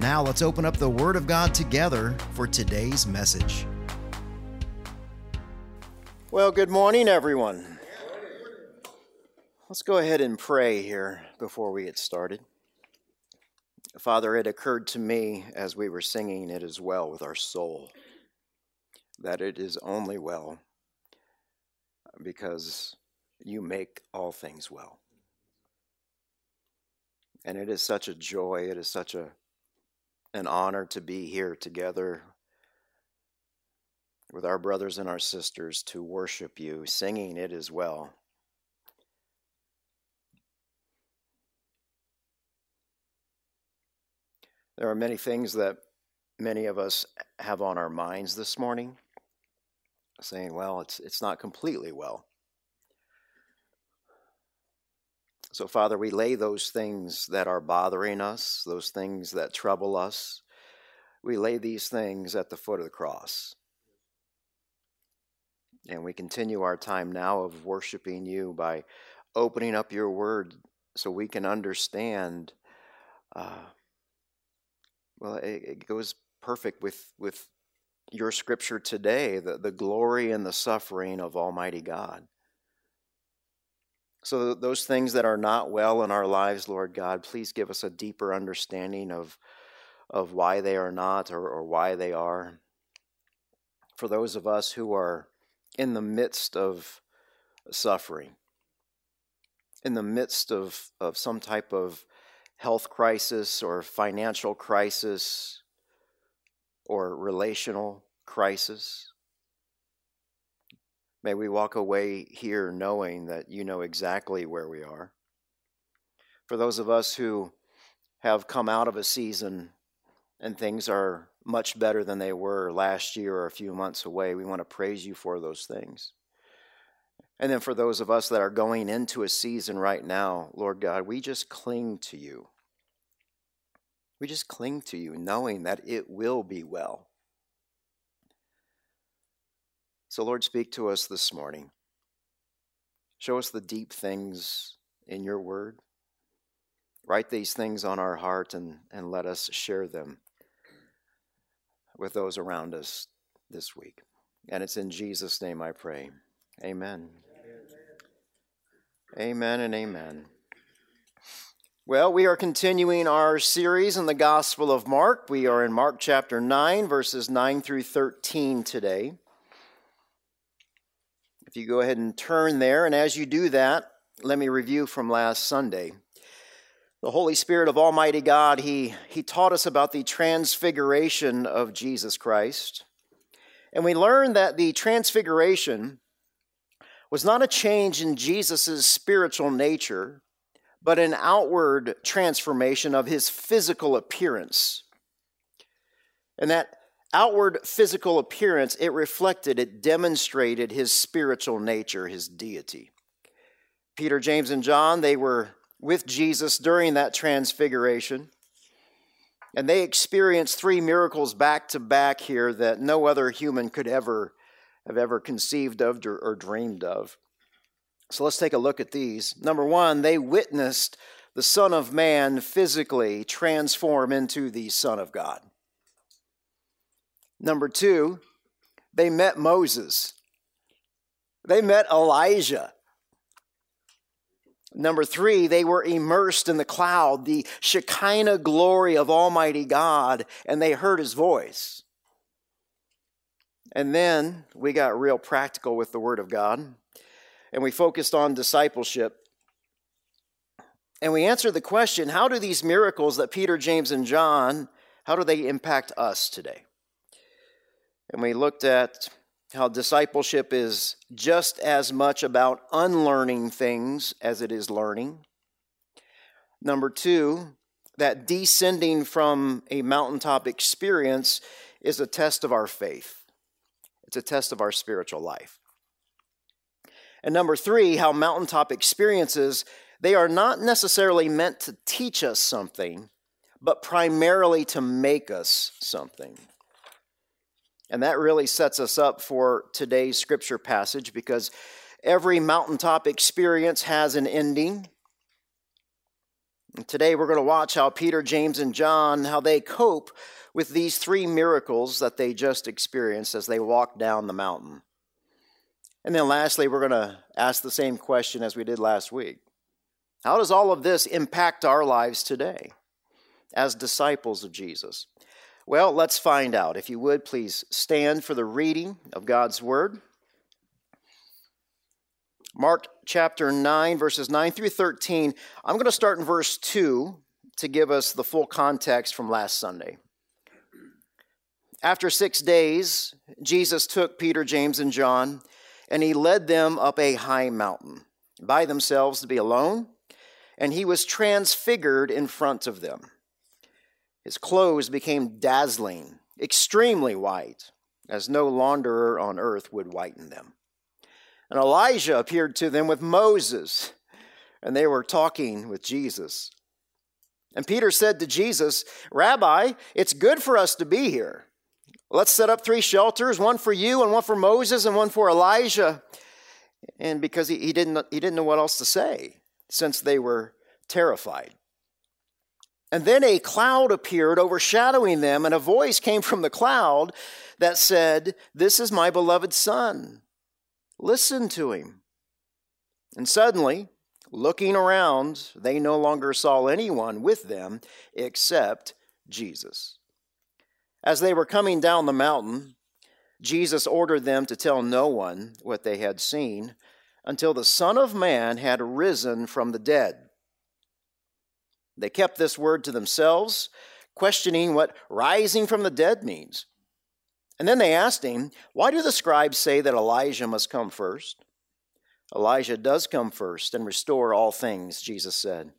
Now let's open up the Word of God together for today's message. Well, good morning, everyone. Let's go ahead and pray here before we get started. Father, it occurred to me as we were singing it as well with our soul that it is only well because you make all things well. And it is such a joy, it is such a an honor to be here together with our brothers and our sisters to worship you, singing it as well. There are many things that many of us have on our minds this morning, saying, well, it's, it's not completely well. So, Father, we lay those things that are bothering us, those things that trouble us, we lay these things at the foot of the cross. And we continue our time now of worshiping you by opening up your word so we can understand. Uh, well, it, it, goes perfect with, with your scripture today the, the glory and the suffering of Almighty God. So, those things that are not well in our lives, Lord God, please give us a deeper understanding of, of why they are not or, or why they are. For those of us who are in the midst of suffering, in the midst of, of some type of health crisis or financial crisis or relational crisis, May we walk away here knowing that you know exactly where we are. For those of us who have come out of a season and things are much better than they were last year or a few months away, we want to praise you for those things. And then for those of us that are going into a season right now, Lord God, we just cling to you. We just cling to you, knowing that it will be well. So, Lord, speak to us this morning. Show us the deep things in your word. Write these things on our heart and, and let us share them with those around us this week. And it's in Jesus' name I pray. Amen. Amen and amen. Well, we are continuing our series in the Gospel of Mark. We are in Mark chapter 9, verses 9 through 13 today. If you go ahead and turn there, and as you do that, let me review from last Sunday. The Holy Spirit of Almighty God, He, he taught us about the transfiguration of Jesus Christ. And we learned that the transfiguration was not a change in Jesus' spiritual nature, but an outward transformation of his physical appearance. And that outward physical appearance, it reflected, it demonstrated his spiritual nature, his deity. Peter, James, and John, they were with Jesus during that transfiguration. And they experienced three miracles back to back here that no other human could ever have ever conceived of or dreamed of. So let's take a look at these. Number one, they witnessed the Son of Man physically transform into the Son of God. Number two, they met Moses. They met Elijah. Number three, they were immersed in the cloud, the Shekinah glory of Almighty God, and they heard his voice. And then we got real practical with the Word of God, and we focused on discipleship. And we answered the question how do these miracles that Peter, James, and John, how do they impact us today? And we looked at how discipleship is just as much about unlearning things as it is learning. Number two, that descending from a mountaintop experience is a test of our faith, it's a test of our spiritual life. And number three, how mountaintop experiences, they are not necessarily meant to teach us something, but primarily to make us something. And that really sets us up for today's scripture passage because every mountaintop experience has an ending. And today we're going to watch how Peter, James, and John how they cope with these three miracles that they just experienced as they walked down the mountain. And then lastly, we're going to ask the same question as we did last week. How does all of this impact our lives today as disciples of Jesus? Well, let's find out. If you would, please stand for the reading of God's Word. Mark chapter 9, verses 9 through 13. I'm going to start in verse 2 to give us the full context from last Sunday. After six days, Jesus took Peter, James, and John and he led them up a high mountain by themselves to be alone, and he was transfigured in front of them. His clothes became dazzling, extremely white, as no launderer on earth would whiten them. And Elijah appeared to them with Moses, and they were talking with Jesus. And Peter said to Jesus, Rabbi, it's good for us to be here. Let's set up three shelters one for you, and one for Moses, and one for Elijah. And because he, he, didn't, he didn't know what else to say, since they were terrified. And then a cloud appeared overshadowing them, and a voice came from the cloud that said, This is my beloved Son. Listen to him. And suddenly, looking around, they no longer saw anyone with them except Jesus. As they were coming down the mountain, Jesus ordered them to tell no one what they had seen until the Son of Man had risen from the dead. They kept this word to themselves, questioning what rising from the dead means. And then they asked him, Why do the scribes say that Elijah must come first? Elijah does come first and restore all things, Jesus said.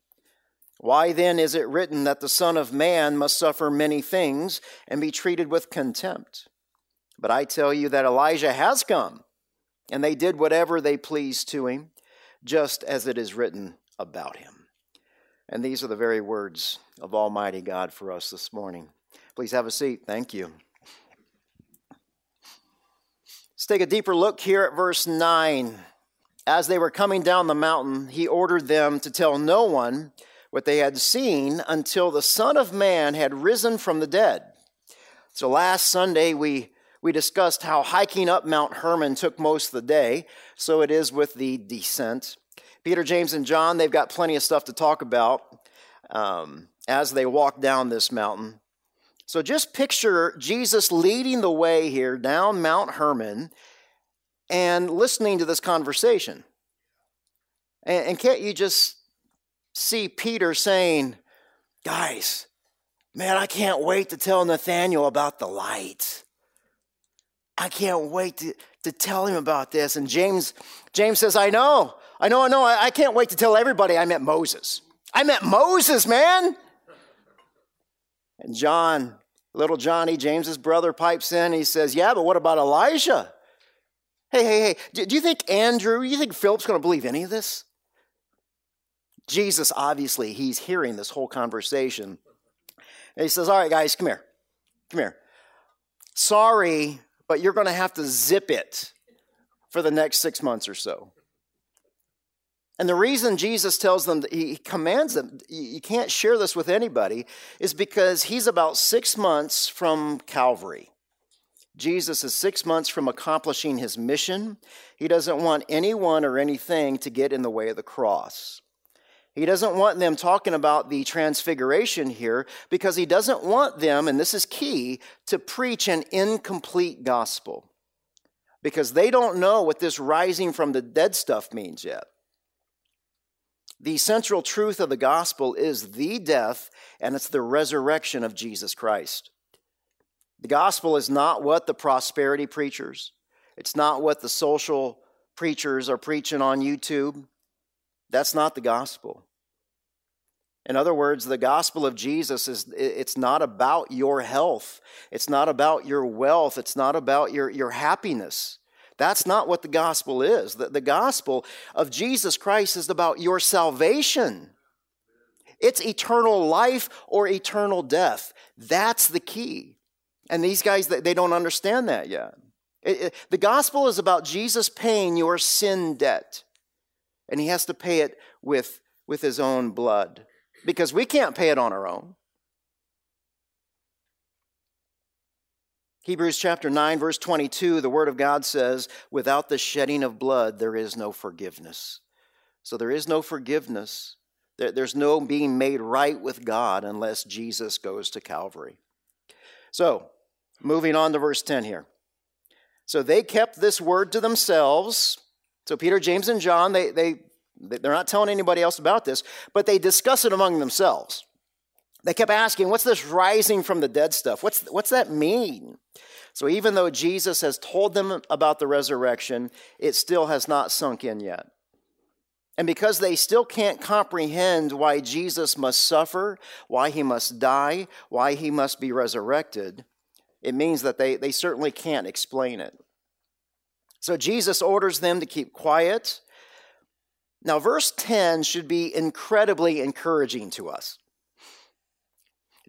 Why then is it written that the Son of Man must suffer many things and be treated with contempt? But I tell you that Elijah has come, and they did whatever they pleased to him, just as it is written about him. And these are the very words of Almighty God for us this morning. Please have a seat. Thank you. Let's take a deeper look here at verse 9. As they were coming down the mountain, he ordered them to tell no one what they had seen until the Son of Man had risen from the dead. So last Sunday, we, we discussed how hiking up Mount Hermon took most of the day. So it is with the descent. Peter, James, and John, they've got plenty of stuff to talk about um, as they walk down this mountain. So just picture Jesus leading the way here down Mount Hermon and listening to this conversation. And, and can't you just see Peter saying, Guys, man, I can't wait to tell Nathaniel about the light. I can't wait to, to tell him about this. And James, James says, I know, I know, I know. I, I can't wait to tell everybody I met Moses. I met Moses, man. And John, little Johnny, James's brother, pipes in. He says, Yeah, but what about Elijah? Hey, hey, hey, do, do you think Andrew, you think Philip's going to believe any of this? Jesus, obviously, he's hearing this whole conversation. And he says, All right, guys, come here. Come here. Sorry, but you're going to have to zip it for the next six months or so. And the reason Jesus tells them, that he commands them, you can't share this with anybody, is because he's about six months from Calvary. Jesus is six months from accomplishing his mission. He doesn't want anyone or anything to get in the way of the cross. He doesn't want them talking about the transfiguration here because he doesn't want them, and this is key, to preach an incomplete gospel because they don't know what this rising from the dead stuff means yet. The central truth of the gospel is the death and it's the resurrection of Jesus Christ. The gospel is not what the prosperity preachers, it's not what the social preachers are preaching on YouTube. That's not the gospel. In other words, the gospel of Jesus is it's not about your health. It's not about your wealth. It's not about your, your happiness. That's not what the gospel is. The, the gospel of Jesus Christ is about your salvation. It's eternal life or eternal death. That's the key. And these guys, they don't understand that yet. It, it, the gospel is about Jesus paying your sin debt. And he has to pay it with, with his own blood because we can't pay it on our own. Hebrews chapter 9, verse 22, the Word of God says, Without the shedding of blood, there is no forgiveness. So there is no forgiveness. There's no being made right with God unless Jesus goes to Calvary. So, moving on to verse 10 here. So they kept this word to themselves. So Peter, James, and John, they, they, they're not telling anybody else about this, but they discuss it among themselves. They kept asking, What's this rising from the dead stuff? What's, what's that mean? So even though Jesus has told them about the resurrection, it still has not sunk in yet. And because they still can't comprehend why Jesus must suffer, why he must die, why he must be resurrected, it means that they, they certainly can't explain it. So Jesus orders them to keep quiet. Now, verse 10 should be incredibly encouraging to us.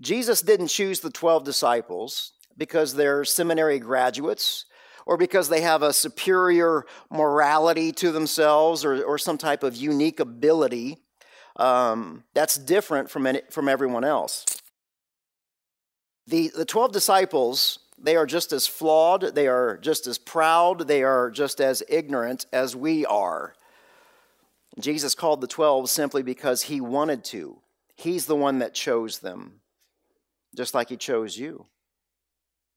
Jesus didn't choose the 12 disciples because they're seminary graduates or because they have a superior morality to themselves or, or some type of unique ability um, that's different from, any, from everyone else. The, the 12 disciples, they are just as flawed, they are just as proud, they are just as ignorant as we are. Jesus called the 12 simply because he wanted to. He's the one that chose them just like He chose you.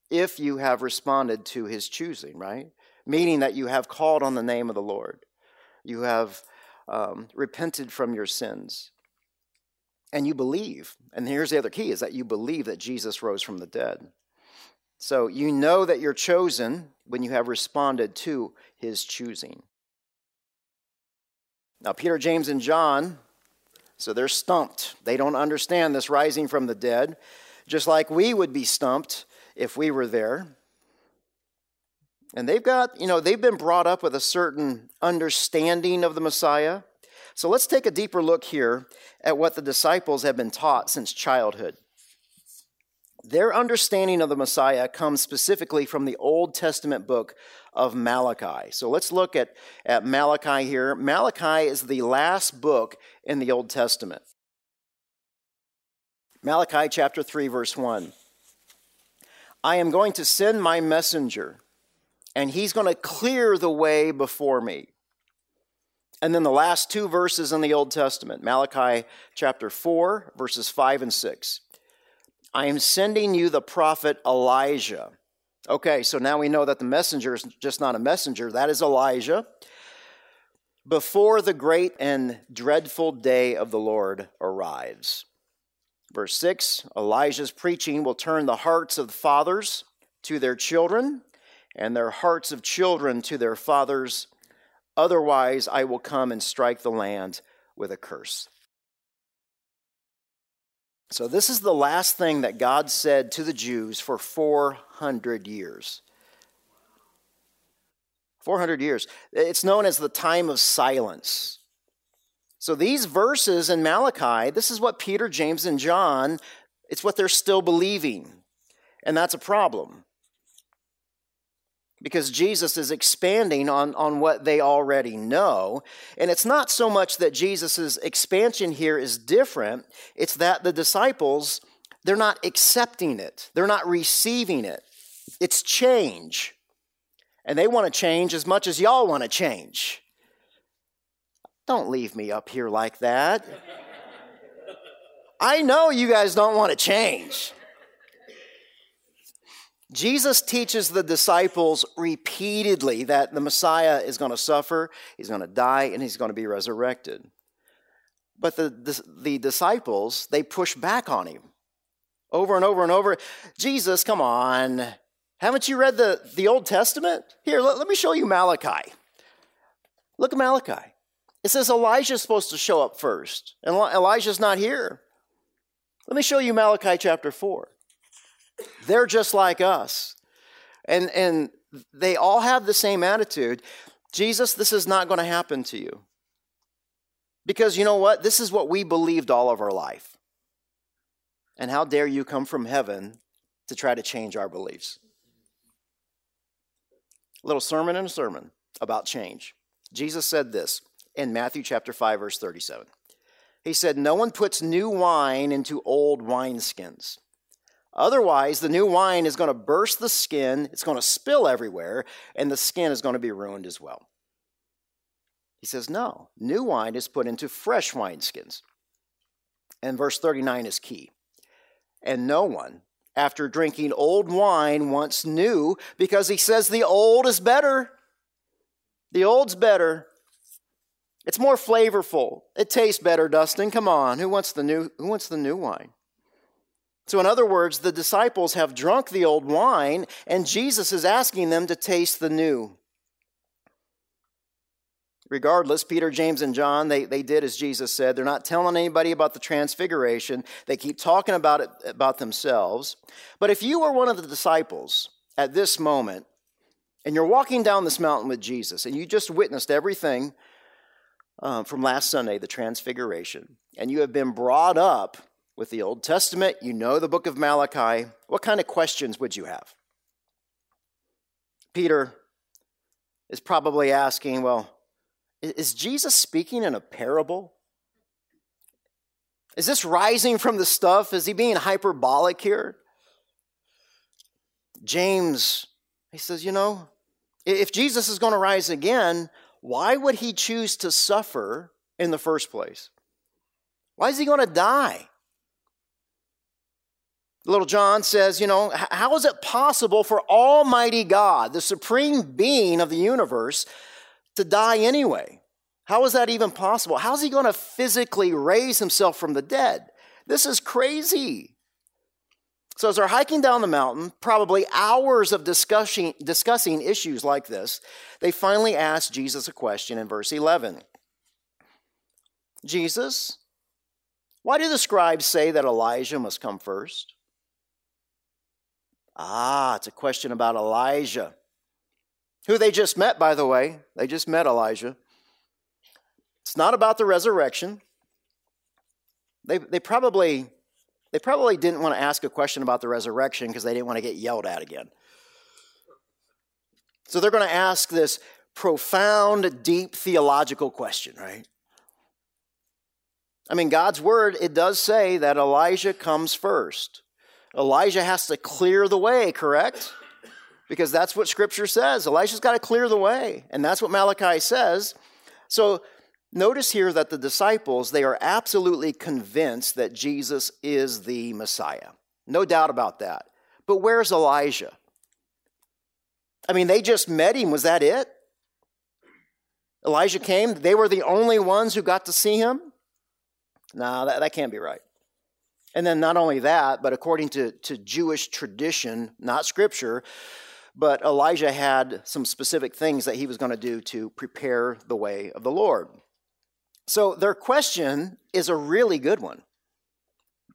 If you have responded to His choosing, right? Meaning that you have called on the name of the Lord, you have um, repented from your sins, and you believe. And here's the other key is that you believe that Jesus rose from the dead. So you know that you're chosen when you have responded to his choosing. Now, Peter, James, and John, so they're stumped. They don't understand this rising from the dead just like we would be stumped if we were there. And they've got, you know, they've been brought up with a certain understanding of the Messiah. So let's take a deeper look here at what the disciples have been taught since childhood. Their understanding of the Messiah comes specifically from the Old Testament book of Malachi. So let's look at, at Malachi here. Malachi is the last book in the Old Testament. Malachi chapter 3, verse 1. I am going to send my messenger, and he's going to clear the way before me. And then the last two verses in the Old Testament, Malachi chapter 4, verses 5 and 6. I am sending you the prophet Elijah. Okay, so now we know that the messenger is just not a messenger, that is Elijah. Before the great and dreadful day of the Lord arrives. Verse 6 Elijah's preaching will turn the hearts of the fathers to their children, and their hearts of children to their fathers. Otherwise, I will come and strike the land with a curse. So, this is the last thing that God said to the Jews for 400 years. 400 years. It's known as the time of silence. So these verses in Malachi, this is what Peter, James, and John, it's what they're still believing. And that's a problem. Because Jesus is expanding on, on what they already know. And it's not so much that Jesus' expansion here is different, it's that the disciples, they're not accepting it, they're not receiving it. It's change. And they want to change as much as y'all want to change. Don't leave me up here like that. I know you guys don't want to change. Jesus teaches the disciples repeatedly that the Messiah is going to suffer, he's going to die, and he's going to be resurrected. But the, the, the, disciples, they push back on him over and over and over. Jesus, come on. Haven't you read the, the Old Testament? Here, let, let me show you Malachi. Look at Malachi. It says Elijah's supposed to show up first, and Elijah's not here. Let me show you Malachi chapter 4. They're just like us. And, and they all have the same attitude. Jesus, this is not going to happen to you. Because you know what? This is what we believed all of our life. And how dare you come from heaven to try to change our beliefs? A little sermon and a sermon about change. Jesus said this in Matthew chapter 5 verse 37. He said, "No one puts new wine into old wineskins. Otherwise, the new wine is going to burst the skin, it's going to spill everywhere, and the skin is going to be ruined as well." He says, "No, new wine is put into fresh wineskins." And verse 39 is key. And no one after drinking old wine wants new because he says the old is better. The old's better. It's more flavorful. It tastes better, Dustin. Come on. Who wants the new who wants the new wine? So in other words, the disciples have drunk the old wine and Jesus is asking them to taste the new. Regardless, Peter, James, and John, they, they did as Jesus said. They're not telling anybody about the transfiguration. They keep talking about it about themselves. But if you were one of the disciples at this moment, and you're walking down this mountain with Jesus, and you just witnessed everything um, from last Sunday, the transfiguration, and you have been brought up with the Old Testament, you know the book of Malachi, what kind of questions would you have? Peter is probably asking, well, is Jesus speaking in a parable? Is this rising from the stuff? Is he being hyperbolic here? James, he says, you know, if Jesus is going to rise again, why would he choose to suffer in the first place? Why is he going to die? Little John says, you know, how is it possible for Almighty God, the supreme being of the universe, to die anyway. How is that even possible? How's he going to physically raise himself from the dead? This is crazy. So, as they're hiking down the mountain, probably hours of discussing, discussing issues like this, they finally ask Jesus a question in verse 11 Jesus, why do the scribes say that Elijah must come first? Ah, it's a question about Elijah who they just met, by the way. They just met Elijah. It's not about the resurrection. They, they, probably, they probably didn't want to ask a question about the resurrection because they didn't want to get yelled at again. So they're going to ask this profound, deep theological question, right? I mean, God's word, it does say that Elijah comes first. Elijah has to clear the way, correct? because that's what Scripture says. Elijah's got to clear the way, and that's what Malachi says. So notice here that the disciples, they are absolutely convinced that Jesus is the Messiah. No doubt about that. But where's Elijah? I mean, they just met him. Was that it? Elijah came. They were the only ones who got to see him? No, that, that can't be right. And then not only that, but according to, to Jewish tradition, not scripture, but Elijah had some specific things that he was going to do to prepare the way of the Lord. So their question is a really good one.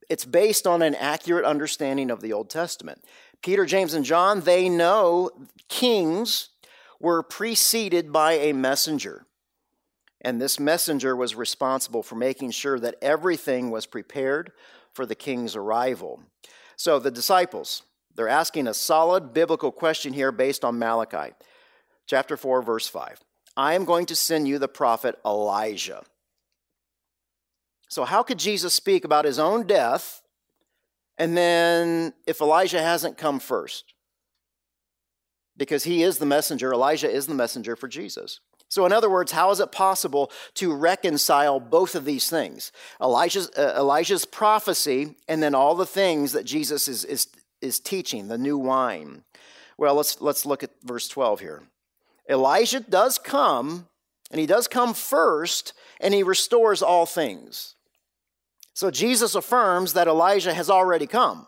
It's based on an accurate understanding of the Old Testament. Peter, James, and John, they know kings were preceded by a messenger. And this messenger was responsible for making sure that everything was prepared for the king's arrival. So the disciples, they're asking a solid biblical question here based on Malachi, chapter 4, verse 5. I am going to send you the prophet Elijah. So, how could Jesus speak about his own death and then if Elijah hasn't come first? Because he is the messenger, Elijah is the messenger for Jesus. So, in other words, how is it possible to reconcile both of these things? Elijah's, uh, Elijah's prophecy and then all the things that Jesus is, is is teaching, the new wine. Well, let's, let's look at verse 12 here. Elijah does come, and he does come first, and he restores all things. So Jesus affirms that Elijah has already come.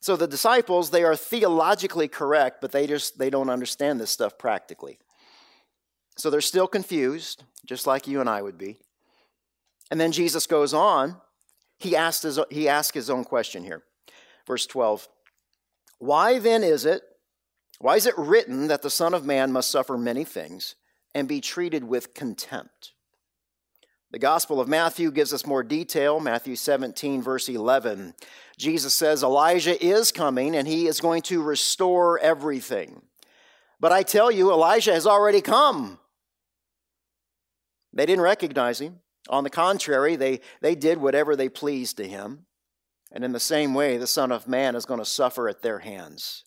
So the disciples, they are theologically correct, but they just they don't understand this stuff practically. So they're still confused, just like you and I would be. And then Jesus goes on he asked his, he asked his own question here. Verse 12 Why then is it, why is it written that the Son of Man must suffer many things and be treated with contempt? The Gospel of Matthew gives us more detail. Matthew 17, verse 11. Jesus says, Elijah is coming and he is going to restore everything. But I tell you, Elijah has already come. They didn't recognize him. On the contrary, they, they did whatever they pleased to him. And in the same way, the Son of Man is going to suffer at their hands.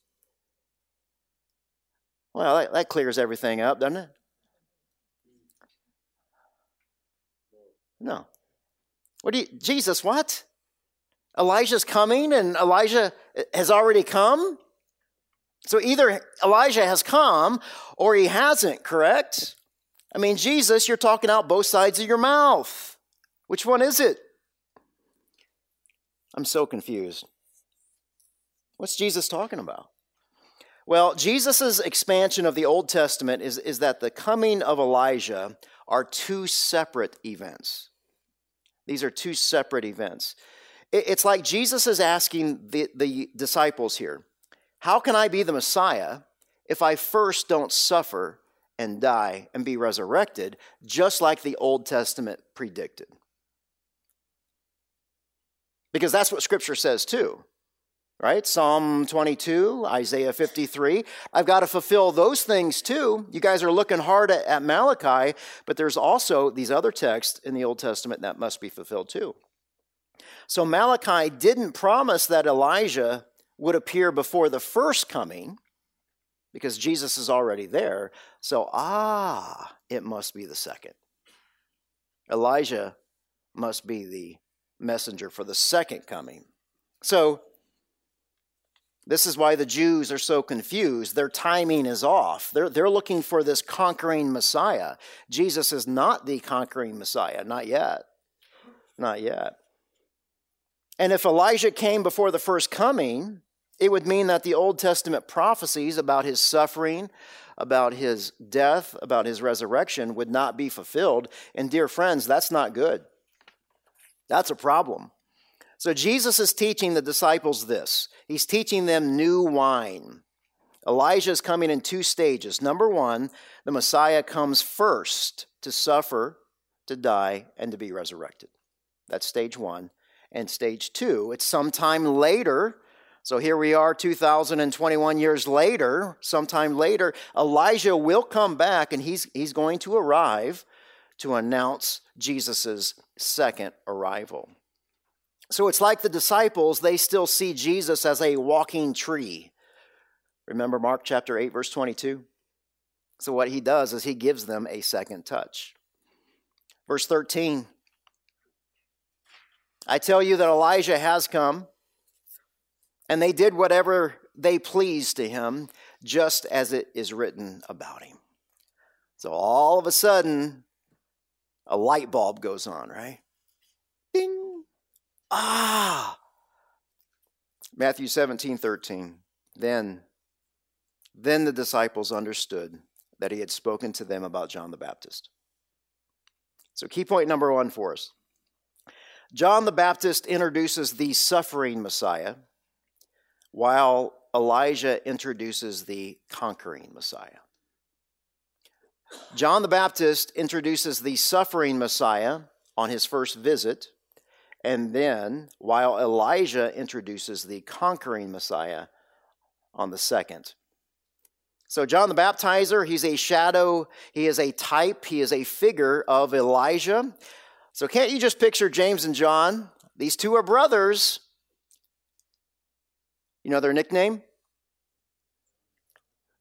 Well, that, that clears everything up, doesn't it? No. What do you, Jesus, what? Elijah's coming and Elijah has already come? So either Elijah has come or he hasn't, correct? I mean, Jesus, you're talking out both sides of your mouth. Which one is it? I'm so confused. What's Jesus talking about? Well, Jesus' expansion of the Old Testament is, is that the coming of Elijah are two separate events. These are two separate events. It's like Jesus is asking the, the disciples here How can I be the Messiah if I first don't suffer and die and be resurrected, just like the Old Testament predicted? Because that's what Scripture says too right? Psalm 22, Isaiah 53. I've got to fulfill those things too. You guys are looking hard at, at, Malachi, but there's also these other texts in the Old Testament that must be fulfilled too. So Malachi didn't promise that Elijah would appear before the first coming because Jesus is already there. So, ah, it must be the second. Elijah must be the messenger for the second coming. So, this is why the Jews are so confused. Their timing is off. They're, they're looking for this conquering Messiah. Jesus is not the conquering Messiah, not yet. Not yet. And if Elijah came before the first coming, it would mean that the Old Testament prophecies about his suffering, about his death, about his resurrection would not be fulfilled. And dear friends, that's not good. That's a problem. So Jesus is teaching the disciples this. He's teaching them new wine. Elijah is coming in two stages. Number one, the Messiah comes first to suffer, to die, and to be resurrected. That's stage one. And stage two, it's sometime later. So here we are, 2021 years later, sometime later, Elijah will come back and he's, he's going to arrive to announce Jesus' second arrival. So it's like the disciples, they still see Jesus as a walking tree. Remember Mark chapter 8, verse 22? So what he does is he gives them a second touch. Verse 13 I tell you that Elijah has come, and they did whatever they pleased to him, just as it is written about him. So all of a sudden, a light bulb goes on, right? Ding! Ah! Matthew 17, 13. Then, then the disciples understood that he had spoken to them about John the Baptist. So, key point number one for us John the Baptist introduces the suffering Messiah, while Elijah introduces the conquering Messiah. John the Baptist introduces the suffering Messiah on his first visit, and then, while Elijah introduces the conquering Messiah on the second. So, John the Baptizer, he's a shadow, he is a type, he is a figure of Elijah. So, can't you just picture James and John? These two are brothers. You know their nickname?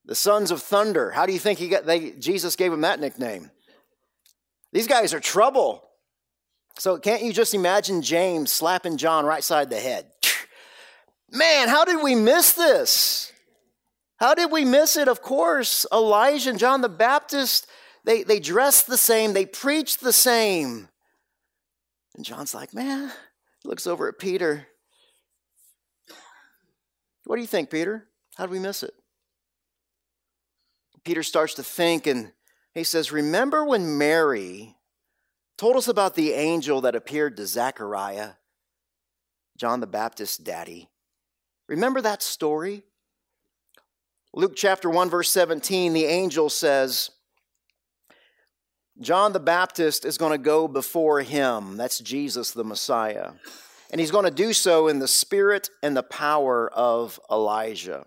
The sons of thunder. How do you think he got they Jesus gave them that nickname? These guys are trouble. So can't you just imagine James slapping John right side the head? Man, how did we miss this? How did we miss it? Of course, Elijah and John the Baptist, they, they dressed the same, they preached the same. And John's like, man, looks over at Peter. What do you think, Peter? How did we miss it? Peter starts to think and he says, Remember when Mary told us about the angel that appeared to Zechariah John the Baptist's daddy. Remember that story? Luke chapter 1, verse 17, the angel says, John the Baptist is going to go before him. That's Jesus, the Messiah. And he's going to do so in the spirit and the power of Elijah.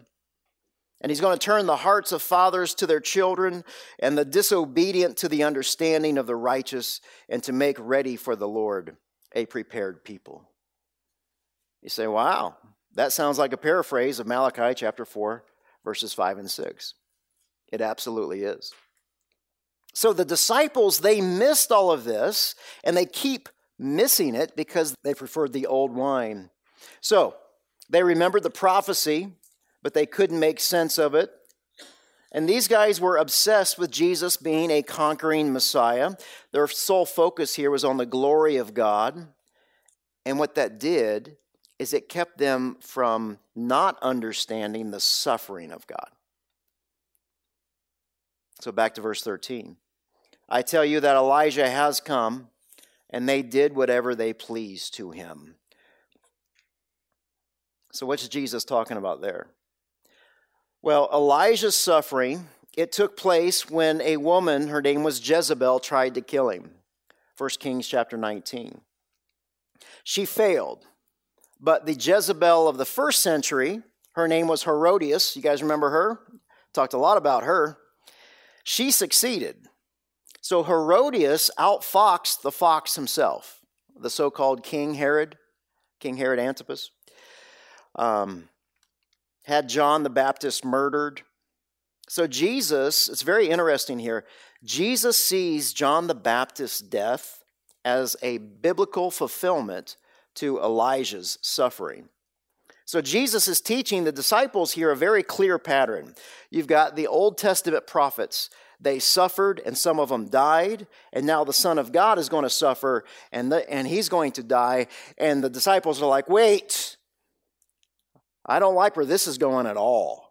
And he's going to turn the hearts of fathers to their children and the disobedient to the understanding of the righteous and to make ready for the Lord a prepared people. You say, wow, that sounds like a paraphrase of Malachi chapter 4, verses 5 and 6. It absolutely is. So the disciples, they missed all of this and they keep missing it because they preferred the old wine. So they remembered the prophecy, but they couldn't make sense of it. And these guys were obsessed with Jesus being a conquering Messiah. Their sole focus here was on the glory of God. And what that did is it kept them from not understanding the suffering of God. So back to verse 13. I tell you that Elijah has come, and they did whatever they pleased to him. So, what's Jesus talking about there? Well, Elijah's suffering, it took place when a woman, her name was Jezebel, tried to kill him. 1 Kings chapter 19. She failed. But the Jezebel of the first century, her name was Herodias. You guys remember her? Talked a lot about her. She succeeded. So Herodias outfoxed the fox himself, the so called King Herod, King Herod Antipas. Um, had John the Baptist murdered. So Jesus, it's very interesting here. Jesus sees John the Baptist's death as a biblical fulfillment to Elijah's suffering. So Jesus is teaching the disciples here a very clear pattern. You've got the Old Testament prophets. They suffered and some of them died, and now the Son of God is going to suffer and, the, and he's going to die. And the disciples are like, wait, I don't like where this is going at all.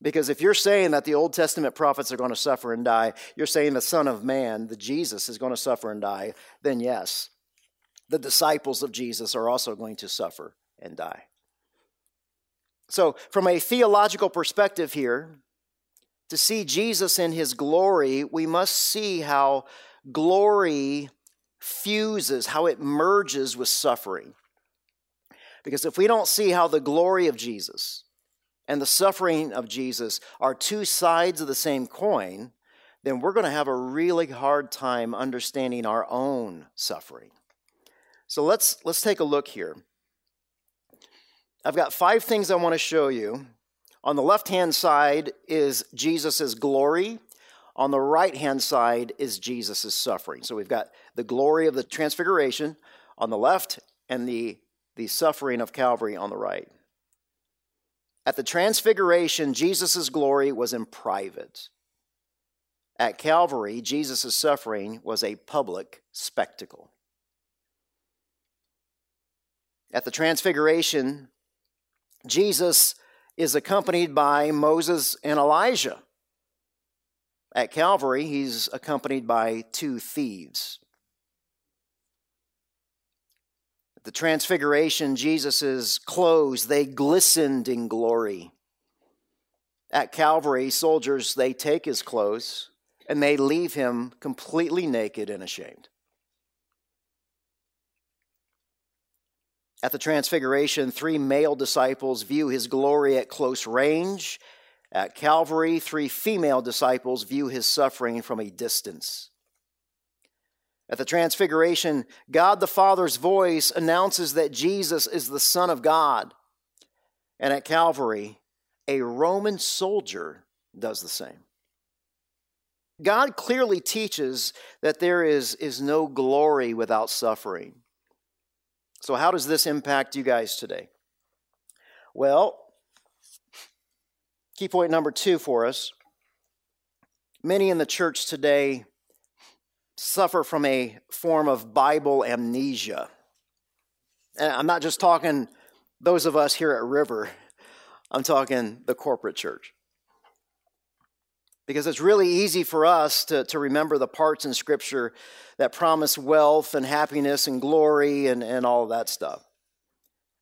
Because if you're saying that the Old Testament prophets are going to suffer and die, you're saying the Son of Man, the Jesus, is going to suffer and die, then yes, the disciples of Jesus are also going to suffer and die. So, from a theological perspective here, to see Jesus in his glory, we must see how glory fuses, how it merges with suffering. Because if we don't see how the glory of Jesus and the suffering of Jesus are two sides of the same coin, then we're going to have a really hard time understanding our own suffering. So let's, let's take a look here. I've got five things I want to show you. On the left hand side is Jesus' glory. On the right hand side is Jesus' suffering. So we've got the glory of the transfiguration on the left and the, the suffering of Calvary on the right. At the transfiguration, Jesus' glory was in private. At Calvary, Jesus' suffering was a public spectacle. At the Transfiguration, Jesus is accompanied by Moses and Elijah. At Calvary, he's accompanied by two thieves. At the Transfiguration, Jesus' clothes, they glistened in glory. At Calvary, soldiers, they take his clothes and they leave him completely naked and ashamed. At the Transfiguration, three male disciples view his glory at close range. At Calvary, three female disciples view his suffering from a distance. At the Transfiguration, God the Father's voice announces that Jesus is the Son of God. And at Calvary, a Roman soldier does the same. God clearly teaches that there is, is no glory without suffering. So, how does this impact you guys today? Well, key point number two for us many in the church today suffer from a form of Bible amnesia. And I'm not just talking those of us here at River, I'm talking the corporate church. Because it's really easy for us to, to remember the parts in Scripture that promise wealth and happiness and glory and, and all of that stuff.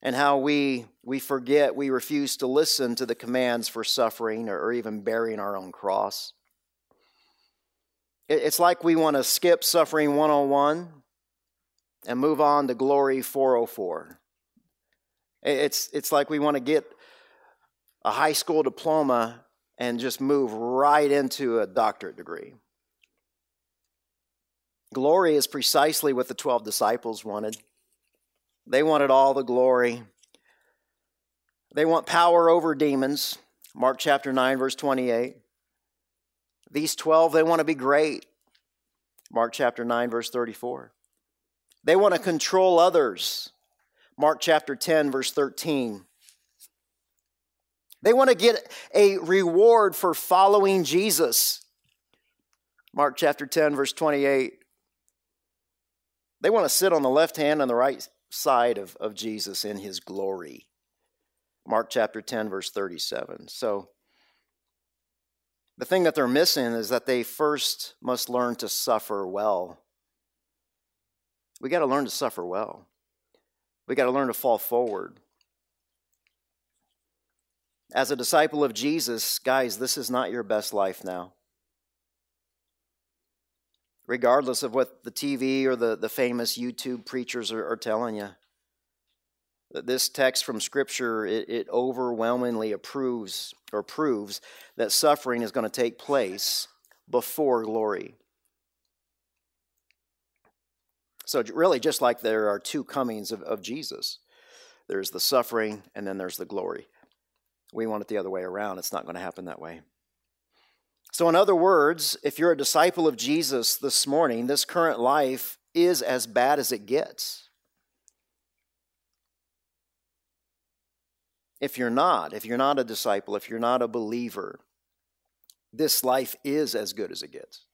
and how we, we forget, we refuse to listen to the commands for suffering or, or even bearing our own cross. It, it's like we want to skip suffering 101 and move on to glory 404. It's, it's like we want to get a high school diploma and just move right into a doctorate degree. Glory is precisely what the 12 disciples wanted. They wanted all the glory. They want power over demons. Mark chapter 9, verse 28. These 12, they want to be great. Mark chapter 9, verse 34. They want to control others. Mark chapter 10, verse 13. They want to get a reward for following Jesus. Mark chapter 10, verse 28. They want to sit on the left hand and the right side of, of Jesus in his glory. Mark chapter 10, verse 37. So, the thing that they're missing is that they first must learn to suffer well. We got to learn to suffer well. We got to learn to fall forward. As a disciple of Jesus, guys, this is not your best life now. Regardless of what the TV or the, the famous YouTube preachers are, are telling you. This text from Scripture, it, it overwhelmingly approves or proves that suffering is going to take place before glory. So, really, just like there are two comings of, of Jesus there's the suffering and then there's the glory. We want it the other way around. It's not going to happen that way. So, in other words, if you're a disciple of Jesus this morning, this current life is as bad as it gets. If you're not, if you're not a disciple, if you're not a believer, this life is as good as it gets.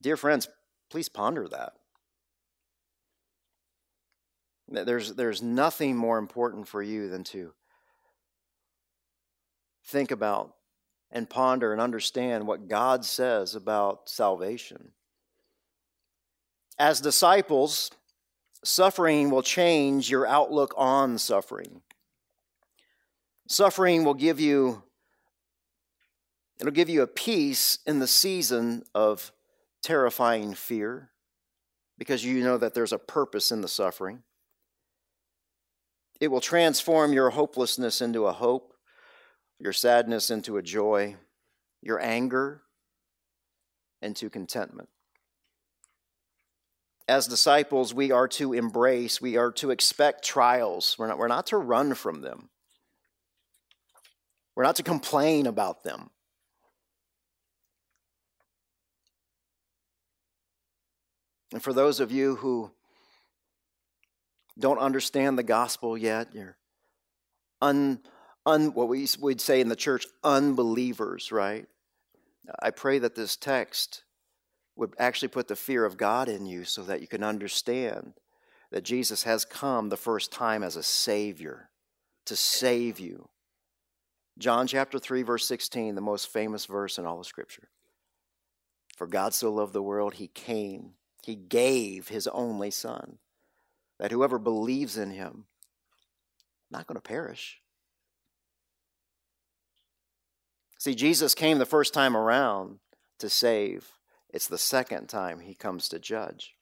Dear friends, please ponder that. There's, there's nothing more important for you than to think about and ponder and understand what God says about salvation. As disciples, suffering will change your outlook on suffering. Suffering will give you it'll give you a peace in the season of terrifying fear because you know that there's a purpose in the suffering. It will transform your hopelessness into a hope, your sadness into a joy, your anger into contentment. As disciples, we are to embrace, we are to expect trials. We're not, we're not to run from them, we're not to complain about them. And for those of you who don't understand the gospel yet, you're un, un, what we would say in the church, unbelievers, right? I pray that this text would actually put the fear of God in you so that you can understand that Jesus has come the first time as a Savior to save you. John chapter 3, verse 16, the most famous verse in all of Scripture. For God so loved the world, He came, He gave His only Son that whoever believes in him not going to perish. See, Jesus came the first time around to save. It's the second time he comes to judge.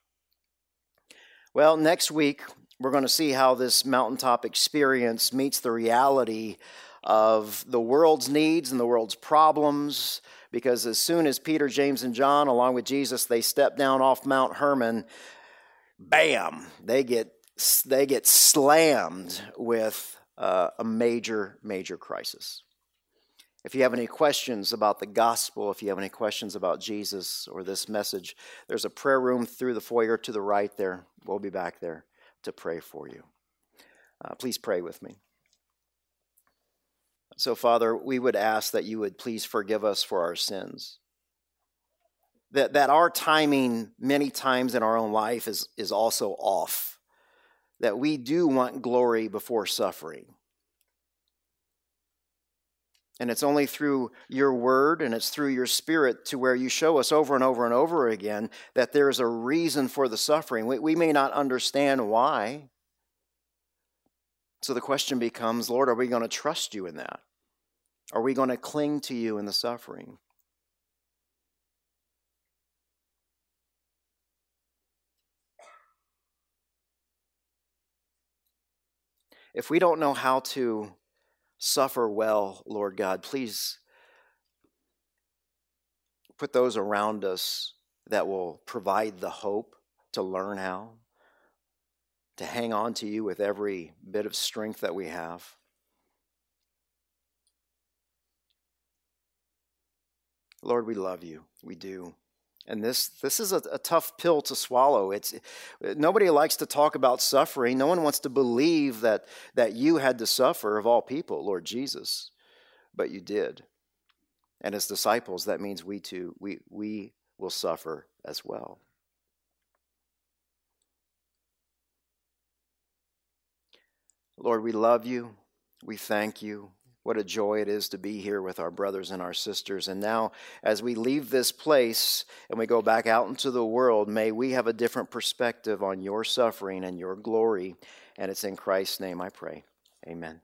Well, next week, we're going to see how this mountaintop experience meets the reality of the world's needs and the world's problems. Because as soon as Peter, James, and John, along with Jesus, they step down off Mount Hermon, bam, they get they get slammed with uh, a major, major crisis. If you have any questions about the gospel, if you have any questions about Jesus or this message, there's a prayer room through the foyer to the right there. We'll be back there to pray for you. Uh, please pray with me. So, Father, we would ask that you would please forgive us for our sins that, that our timing many times in our own life is, is also off, that we do want glory before suffering. And it's only through your word and it's through your spirit to where you show us over and over and over again that there is a reason for the suffering. We, we may not understand why. So the question becomes Lord, are we going to trust you in that? Are we going to cling to you in the suffering? If we don't know how to suffer well, Lord God, please put those around us that will provide the hope to learn how, to hang on to you with every bit of strength that we have. Lord, we love you. We do. And this, this is a, a, tough pill to swallow. It's, nobody likes to talk about suffering. No one wants to believe that, that you had to suffer, of all people, Lord Jesus. But you did. And as disciples, that means we too, we, we will suffer as well. Lord, we love you. We thank you. What a joy it is to be here with our brothers and our sisters. And now, as we leave this place and we go back out into the world, may we have a different perspective on your suffering and your glory. And it's in Christ's name I pray. Amen.